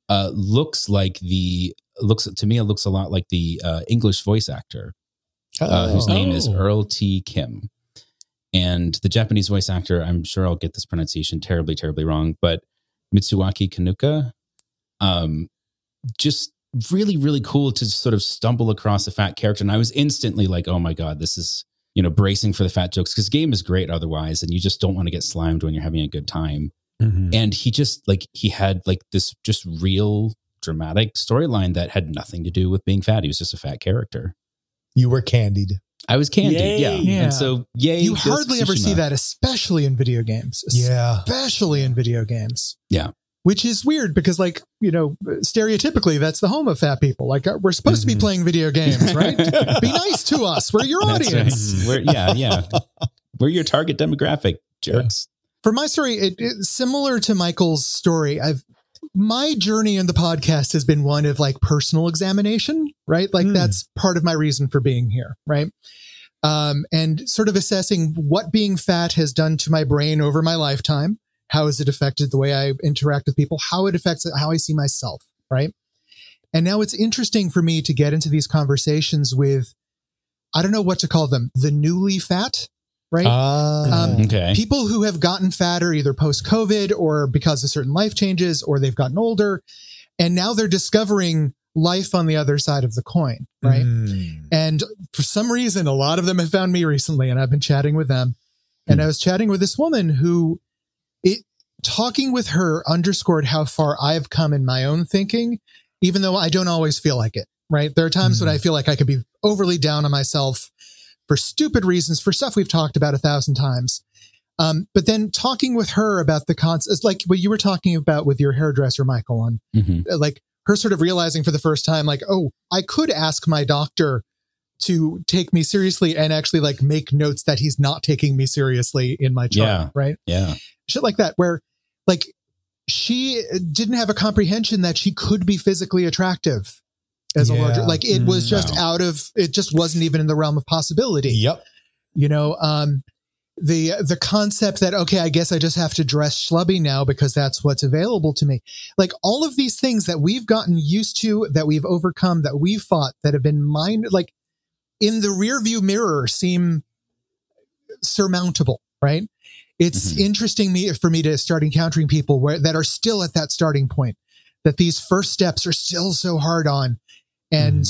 uh, looks like the, looks to me, it looks a lot like the uh, English voice actor uh, whose Oh. name is Oh. Earl T. Kim. And the Japanese voice actor, I'm sure I'll get this pronunciation terribly, terribly wrong, but Mitsuaki Kanuka. Um, just really, really cool to sort of stumble across a fat character. And I was instantly like, oh my God, this is, you know, bracing for the fat jokes because game is great otherwise. And you just don't want to get slimed when you're having a good time Mhm. and he just like he had like this just real dramatic storyline that had nothing to do with being fat he was just a fat character You were candied. i was candy Yay. yeah. Yeah. and so yay You Ghost hardly ever see that, especially in video games. Yeah. Especially in video games. Yeah. Which is weird because, like, you know, stereotypically, that's the home of fat people. Like, uh, we're supposed to be Mhm. playing video games, right? be nice to us. We're your That's right. audience. We're, yeah yeah we're your target demographic jerks For my story, it, it's similar to Michael's story. I've my journey in the podcast has been one of like personal examination, right? Like Hmm. that's part of my reason for being here, right? Um, and sort of assessing what being fat has done to my brain over my lifetime. How has it affected the way I interact with people? How it affects how I see myself, right? And now it's interesting for me to get into these conversations with, I don't know what to call them, the newly fat, right? Ah. Um, Okay. people who have gotten fatter either post COVID or because of certain life changes or they've gotten older and now they're discovering life on the other side of the coin, right? Mm. And for some reason, a lot of them have found me recently and I've been chatting with them. And Hmm. I was chatting with this woman who talking with her underscored how far I've come in my own thinking, even though I don't always feel like it, right? There are times when Hmm. I feel like I could be overly down on myself for stupid reasons, for stuff we've talked about a thousand times. Um, but then talking with her about the concepts, like what you were talking about with your hairdresser, Michael, on Mhm. uh, like her sort of realizing for the first time, like, oh, I could ask my doctor to take me seriously and actually like make notes that he's not taking me seriously in my chart, Yeah. right? Yeah. Shit like that, where like she didn't have a comprehension that she could be physically attractive as a larger, like it was Mm, just wow. out of, it just wasn't even in the realm of possibility Yep. you know um the the concept that okay i guess i just have to dress schlubby now because that's what's available to me like all of these things that we've gotten used to that we've overcome that we've fought that have been mind like in the rear view mirror seem surmountable right? It's Mhm. interesting me for me to start encountering people where that are still at that starting point that these first steps are still so hard on. And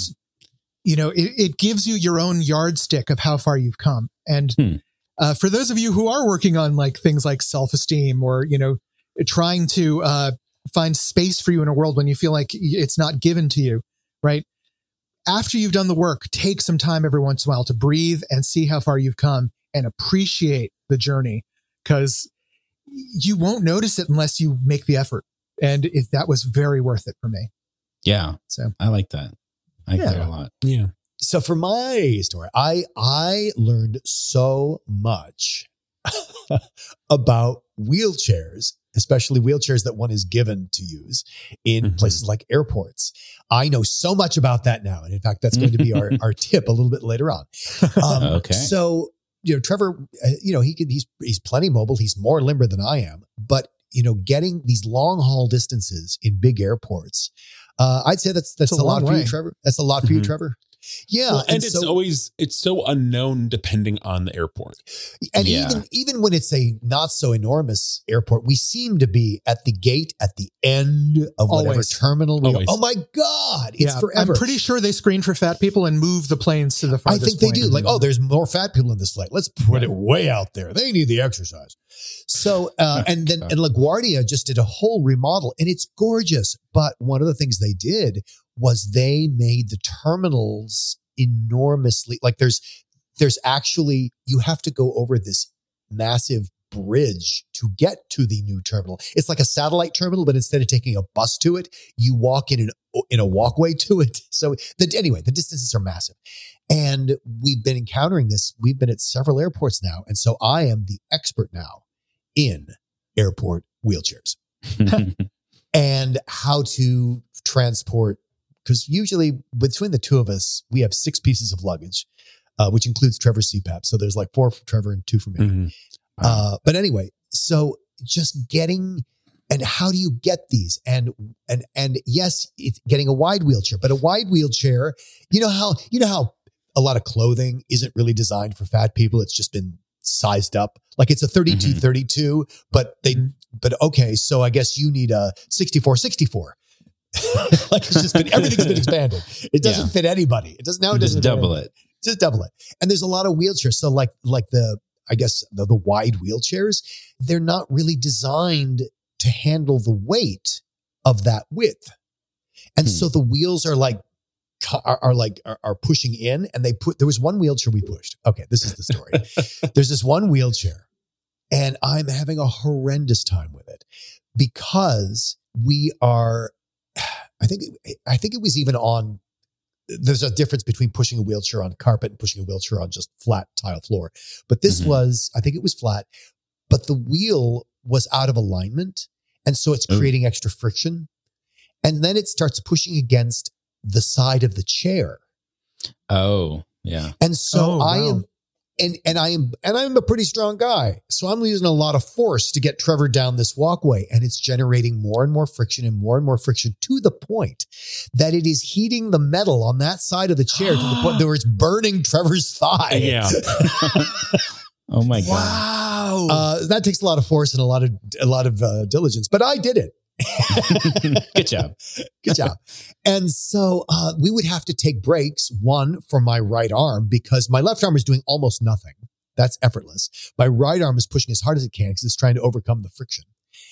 you know it, it gives you your own yardstick of how far you've come. And Hmm. uh, for those of you who are working on like things like self-esteem or you know trying to uh, find space for you in a world when you feel like it's not given to you right after you've done the work take some time every once in a while to breathe and see how far you've come and appreciate the journey because you won't notice it unless you make the effort and if that was very worth it for me Yeah. so I like that. I like Yeah. that a lot. Yeah. So for my story, I I learned so much about wheelchairs, especially wheelchairs that one is given to use in Mhm. places like airports. I know so much about that now, and in fact, that's going to be our our tip a little bit later on. Um, Okay. So you know, Trevor, uh, you know, he can he's he's plenty mobile. He's more limber than I am, but you know, getting these long haul distances in big airports, uh, I'd say that's that's a a, lot long for you, Trevor. That's a lot for you, Mhm. Trevor. Yeah, Well, and, it's so- always it's so unknown depending on the airport. and Yeah. even even when it's a not so enormous airport, we seem to be at the gate at the end of whatever Always. terminal. We go, oh my god, it's forever. I'm pretty sure they screen for fat people and move the planes to the I think they do. Like, oh, there's more fat people in this flight. Let's put it way out there. They need the exercise. So, uh, and then and LaGuardia just did a whole remodel, and it's gorgeous. But one of the things they did was they made the terminals enormously like there's there's actually you have to go over this massive bridge to get to the new terminal. It's like a satellite terminal, but instead of taking a bus to it, you walk in an in a walkway to it. So the, anyway, the distances are massive. And we've been encountering this. We've been at several airports now. And so I am the expert now in airport wheelchairs and how to transport. Because usually between the two of us, we have six pieces of luggage, uh, which includes Trevor's CPAP. So there's like four for Trevor and two for me. Mhm. Uh, but anyway, so just getting and how do you get these? And and and yes, it's getting a wide wheelchair, but a wide wheelchair, you know how you know how a lot of clothing isn't really designed for fat people. It's just been sized up. Like it's a 32 Mhm. 32, but they but okay, so I guess you need a 64 64. like it's just been everything's been expanded. It doesn't Yeah. fit anybody. It doesn't now it doesn't double it. just double it. And there's a lot of wheelchairs. So like like the I guess the, the wide wheelchairs, they're not really designed to handle the weight of that width. And Hmm. so the wheels are like are, are like are, are pushing in and they put there was one wheelchair we pushed. Okay, this is the story. there's this one wheelchair and I'm having a horrendous time with it because we are I think I think it was even on there's a difference between pushing a wheelchair on carpet and pushing a wheelchair on just flat tile floor. But this Mhm. was, I think it was flat, but the wheel was out of alignment. And so it's Ooh. creating extra friction. And then it starts pushing against the side of the chair. Oh, yeah. And so Oh, I wow. am and and I am and I'm a pretty strong guy. So I'm using a lot of force to get Trevor down this walkway and it's generating more and more friction and more and more friction to the point that it is heating the metal on that side of the chair to the point where it's burning Trevor's thigh. Yeah. Oh my god. Wow. Uh, that takes a lot of force and a lot of a lot of uh, diligence, but I did it. Good job. Good job. and so uh, we would have to take breaks, one for my right arm, because my left arm is doing almost nothing. That's effortless. My right arm is pushing as hard as it can because it's trying to overcome the friction.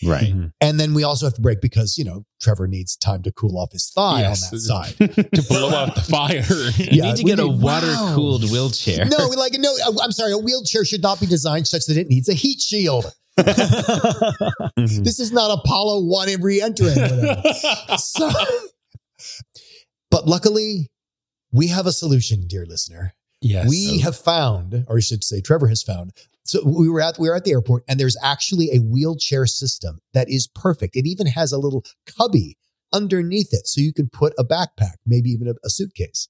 Right. Mhm. And then we also have to break because, you know, Trevor needs time to cool off his thigh Yes. on that side. to blow out the fire. You Yeah, need to we get a water cooled wheelchair. No, like, no, I'm sorry. A wheelchair should not be designed such that it needs a heat shield. Mhm. This is not Apollo 1 in re-entering. so, but luckily, we have a solution, dear listener. yes. We have found, or I should say, Trevor has found. So we were at we were at the airport, and there's actually a wheelchair system that is perfect. It even has a little cubby underneath it, so you can put a backpack, maybe even a, a suitcase.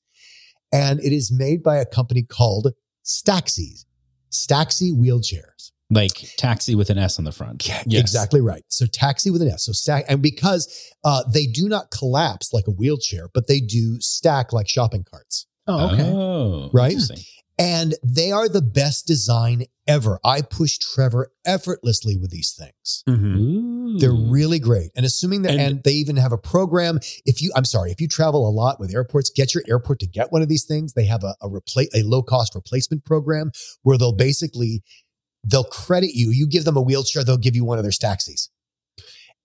And it is made by a company called Staxi, Staxi wheelchairs. Like taxi with an S on the front. Yeah, Yes. exactly right. So taxi with an S. So stack, and because uh, they do not collapse like a wheelchair, but they do stack like shopping carts. oh, okay. Oh, Right? And they are the best design ever. I push Trevor effortlessly with these things. Mhm. They're really great. And assuming that, and, And- they even have a program. If you, I'm sorry, if you travel a lot with airports, get your airport to get one of these things. They have a, a replace, a low cost replacement program where they'll basically, they'll credit you. You give them a wheelchair, they'll give you one of their Staxis.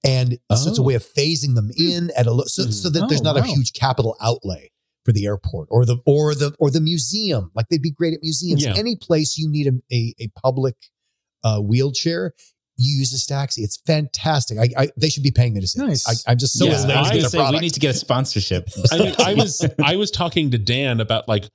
And so it's a Oh. way of phasing them in at a low, so, so that there's Oh, not a huge capital outlay for the airport or the or the or the museum. Like they'd be great at museums. Yeah. Any place you need a a, a public uh, wheelchair, you use a Staxi. It's fantastic. I, I they should be paying me to say. Nice. I, I'm just so yeah, excited I was to get the say we need to get a sponsorship. I mean, I was I was talking to Dan about like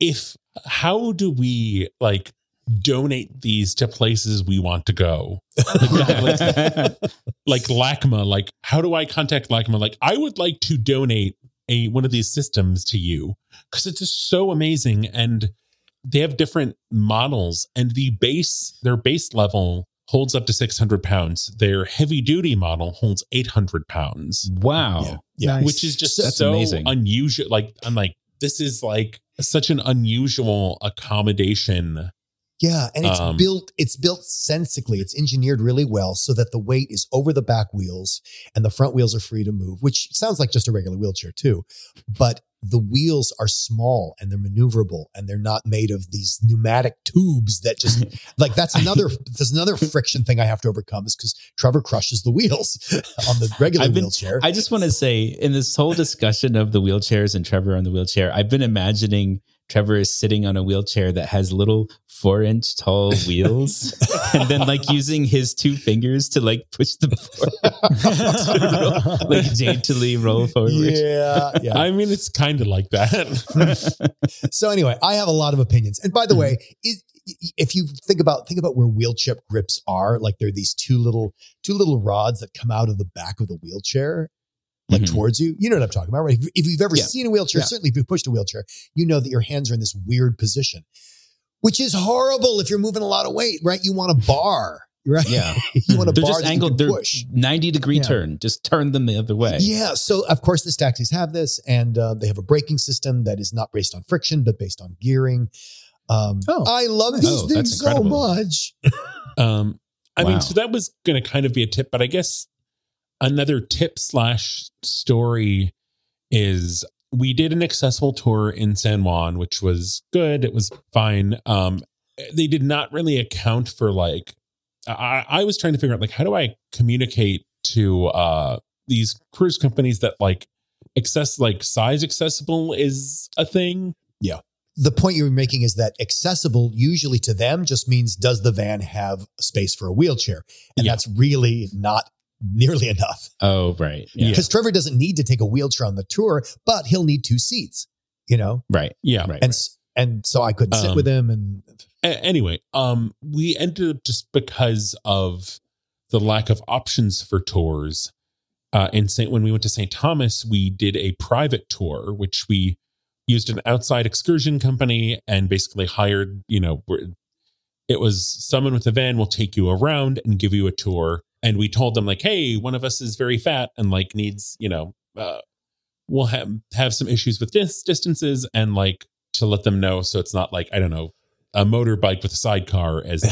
if how do we like donate these to places we want to go? Like LACMA, like how do I contact LACMA? Like I would like to donate a one of these systems to you because it's just so amazing and they have different models and the base their base level holds up to 600 pounds their heavy duty model holds 800 pounds wow. Yeah. Yeah. Nice. which is just That's so amazing. unusual. Like I'm like, this is like such an unusual accommodation. Yeah, and it's Um, built it's built sensically. It's engineered really well so that the weight is over the back wheels and the front wheels are free to move, which sounds like just a regular wheelchair too. But the wheels are small and they're maneuverable and they're not made of these pneumatic tubes that just like that's another there's another friction thing I have to overcome is because Trevor crushes the wheels on the regular been- wheelchair. I just want to say, in this whole discussion of the wheelchairs and Trevor on the wheelchair, I've been imagining Trevor is sitting on a wheelchair that has little four inch tall wheels, and then like using his two fingers to like push the board, like daintily roll forward. yeah, yeah. I mean, it's kind of like that. so anyway, I have a lot of opinions. And by the way, mm-hmm. it, if you think about think about where wheelchair grips are, like they're these two little two little rods that come out of the back of the wheelchair, like Mhm. towards you. You know what I'm talking about, right? If, if you've ever Yeah. seen a wheelchair, Yeah. certainly if you've pushed a wheelchair, you know that your hands are in this weird position, which is horrible if you're moving a lot of weight, right? You want a bar, right? Yeah, you want a they're bar just that you angled. can They're push. ninety degree Yeah. turn. Just turn them the other way. Yeah. So, of course, the Staxis have this, and uh, they have a braking system that is not based on friction, but based on gearing. Um, Oh, I love these Oh, things so much. um, I Wow. mean, so that was going to kind of be a tip, but I guess another tip slash story is we did an accessible tour in San Juan, which was good. It was fine. Um, they did not really account for like I, I was trying to figure out like how do I communicate to uh these cruise companies that like access like size accessible is a thing. Yeah. The point you're making is that accessible usually to them just means does the van have space for a wheelchair? And Yeah. that's really not nearly enough. Oh, right. Yeah. Because Trevor doesn't need to take a wheelchair on the tour, but he'll need two seats, you know? Right. Yeah. Right. And s and so I couldn't sit Um, with him and A- anyway, um, we ended up just because of the lack of options for tours. Uh, in Saint when we went to St. Thomas, we did a private tour, which we used an outside excursion company and basically hired. You know, it was someone with a van will take you around and give you a tour. And we told them like, hey, one of us is very fat and like needs, you know, uh, we'll have have some issues with dis- distances and like to let them know so it's not like I don't know a motorbike with a sidecar as the,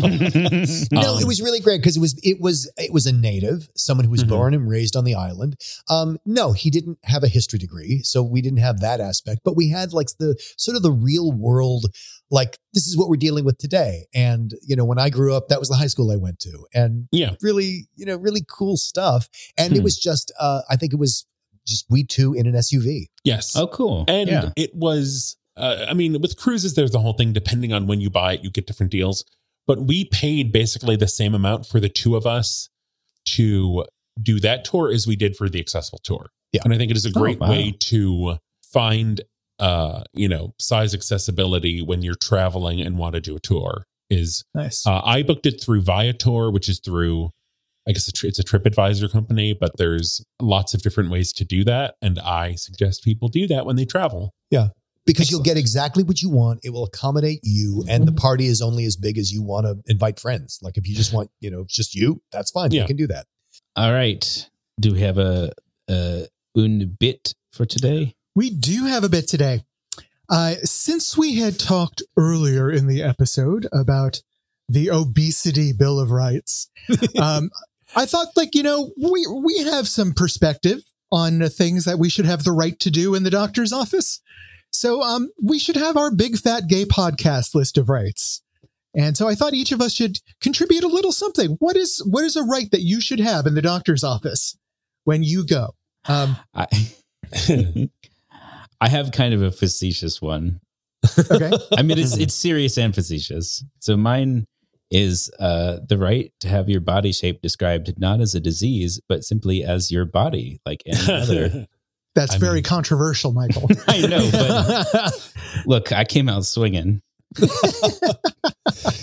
the vehicle. No, Um, it was really great because it was it was it was a native, someone who was Mhm. born and raised on the island. Um, no, he didn't have a history degree, so we didn't have that aspect. But we had like the sort of the real world, like this is what we're dealing with today. And you know, when I grew up, that was the high school I went to, and Yeah. really, you know, really cool stuff. And it Hmm. was just, uh, I think it was just we two in an SUV. Yes. oh, cool. And yeah. it was, uh, I mean, with cruises, there's the whole thing. Depending on when you buy it, you get different deals. But we paid basically the same amount for the two of us to do that tour as we did for the accessible tour. Yeah. And I think it is a Oh, great wow. way to find, uh, you know, size accessibility when you're traveling and want to do a tour. Is Nice. uh, I booked it through Viator, which is through, I guess it's a TripAdvisor company, but there's lots of different ways to do that. And I suggest people do that when they travel. Because you'll get exactly what you want. It will accommodate you, and the party is only as big as you want to invite friends. Like if you just want, you know, just you, that's fine. You can do that. All right. Do we have a, a un bit for today? We do have a bit today. Uh, since we had talked earlier in the episode about the obesity bill of rights, um, I thought, like you know, we we have some perspective on the things that we should have the right to do in the doctor's office. So, um, we should have our big fat gay podcast list of rights. And so I thought each of us should contribute a little something. What is what is a right that you should have in the doctor's office when you go? Um, I, I have kind of a facetious one. okay. I mean, it's it's serious and facetious. So mine is uh, the right to have your body shape described not as a disease, but simply as your body, like any other. That's I very mean- controversial, Michael. I know, but look, I came out swinging.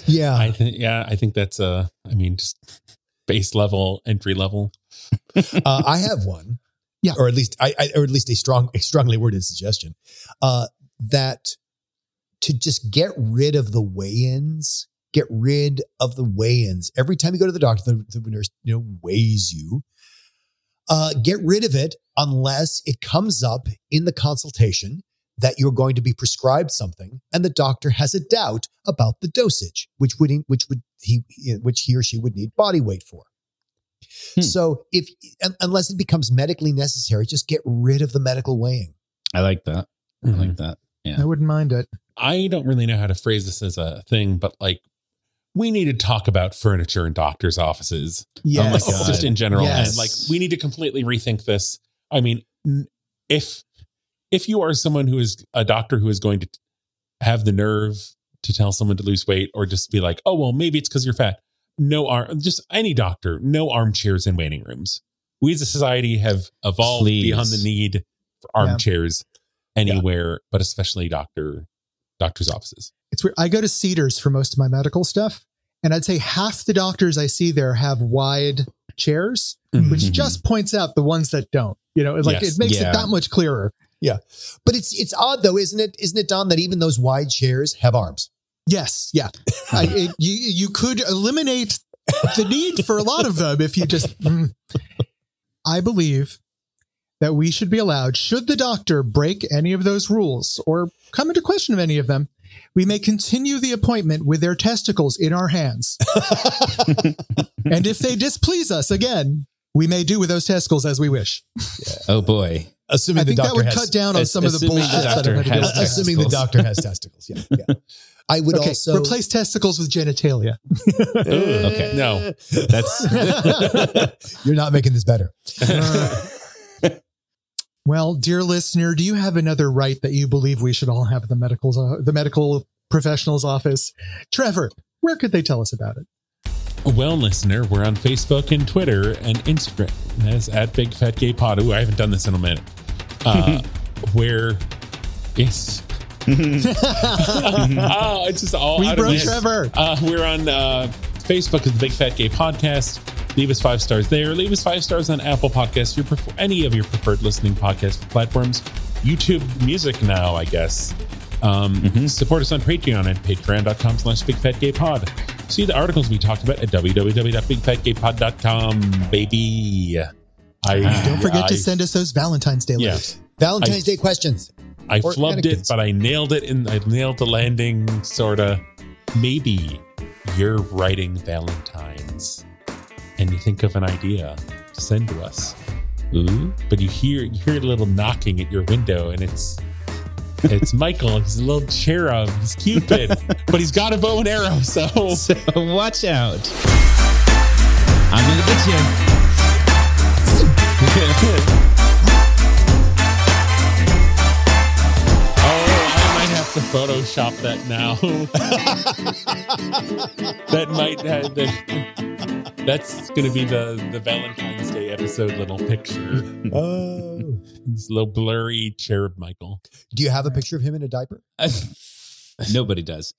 Yeah. I think, yeah, I think that's, uh, I mean, just base level, entry level. uh, I have one. Yeah. Or at least I, I or at least a strong, a strongly worded suggestion. Uh, that to just get rid of the weigh-ins, get rid of the weigh-ins. Every time you go to the doctor, the, the nurse, you know, weighs you. Uh, get rid of it unless it comes up in the consultation that you're going to be prescribed something and the doctor has a doubt about the dosage, which would which would he which he or she would need body weight for. Hmm. So if unless it becomes medically necessary, just get rid of the medical weighing. I like that. I like that. yeah I wouldn't mind it. I don't really know how to phrase this as a thing, but like, we need to talk about furniture in doctors' offices. Yes. God. just in general Yes. and like we need to completely rethink this i mean if if you are someone who is a doctor who is going to have the nerve to tell someone to lose weight or just be like oh well maybe it's because you're fat no arm just any doctor no armchairs in waiting rooms we as a society have evolved Please. beyond the need for Yeah. armchairs anywhere but especially doctor doctors offices It's weird. I go to Cedars for most of my medical stuff, and I'd say half the doctors I see there have wide chairs, which Mhm. just points out the ones that don't. You know, like Yes. it makes Yeah. it that much clearer. Yeah. But it's it's odd though, isn't it? Isn't it, Don, that even those wide chairs have arms? Yes, yeah. I, it, you you could eliminate the need for a lot of them if you just. Mm. I believe that we should be allowed, should the doctor break any of those rules or come into question of any of them, we may continue the appointment with their testicles in our hands. and if they displease us again, we may do with those testicles as we wish. Oh boy. Assuming I the think that doctor would has cut down on as- some of the assuming the bullshit that doctor I've had to go has assuming the testicles. doctor has testicles. Yeah. yeah. I would Okay, also replace testicles with genitalia. Okay. No. That's You're not making this better. Well, dear listener, do you have another right that you believe we should all have at the medical the medical professional's office? Trevor, where could they tell us about it? Well, listener, we're on Facebook and Twitter and Instagram. That's at Big Fat Gay Pod. Ooh, I haven't done this in a minute. Uh, where it's oh, it's just all we broke Trevor. Uh, we're on uh, Facebook as the Big Fat Gay Podcast. Leave us five stars there. Leave us five stars on Apple Podcasts, your prefer- any of your preferred listening podcast platforms. YouTube Music now, I guess. Um, Mhm. Support us on Patreon at patreon.com slash bigfatgaypod. See the articles we talked about at www.bigfatgaypod.com, baby. I, Don't forget I- to send us those Valentine's Day Yeah. letters. Valentine's I- Day questions. I flubbed it, but I nailed it and I nailed the landing sorta. Maybe you're writing Valentine's and you think of an idea to send to us. Ooh. But you hear you hear a little knocking at your window and it's it's Michael. He's a little cherub. He's Cupid, but he's got a bow and arrow. So So watch out. I'm gonna get you. To Photoshop that now. that might have that, that's going to be the the Valentine's Day episode little picture. Oh. This little blurry cherub Michael. Do you have a picture of him in a diaper? Nobody does.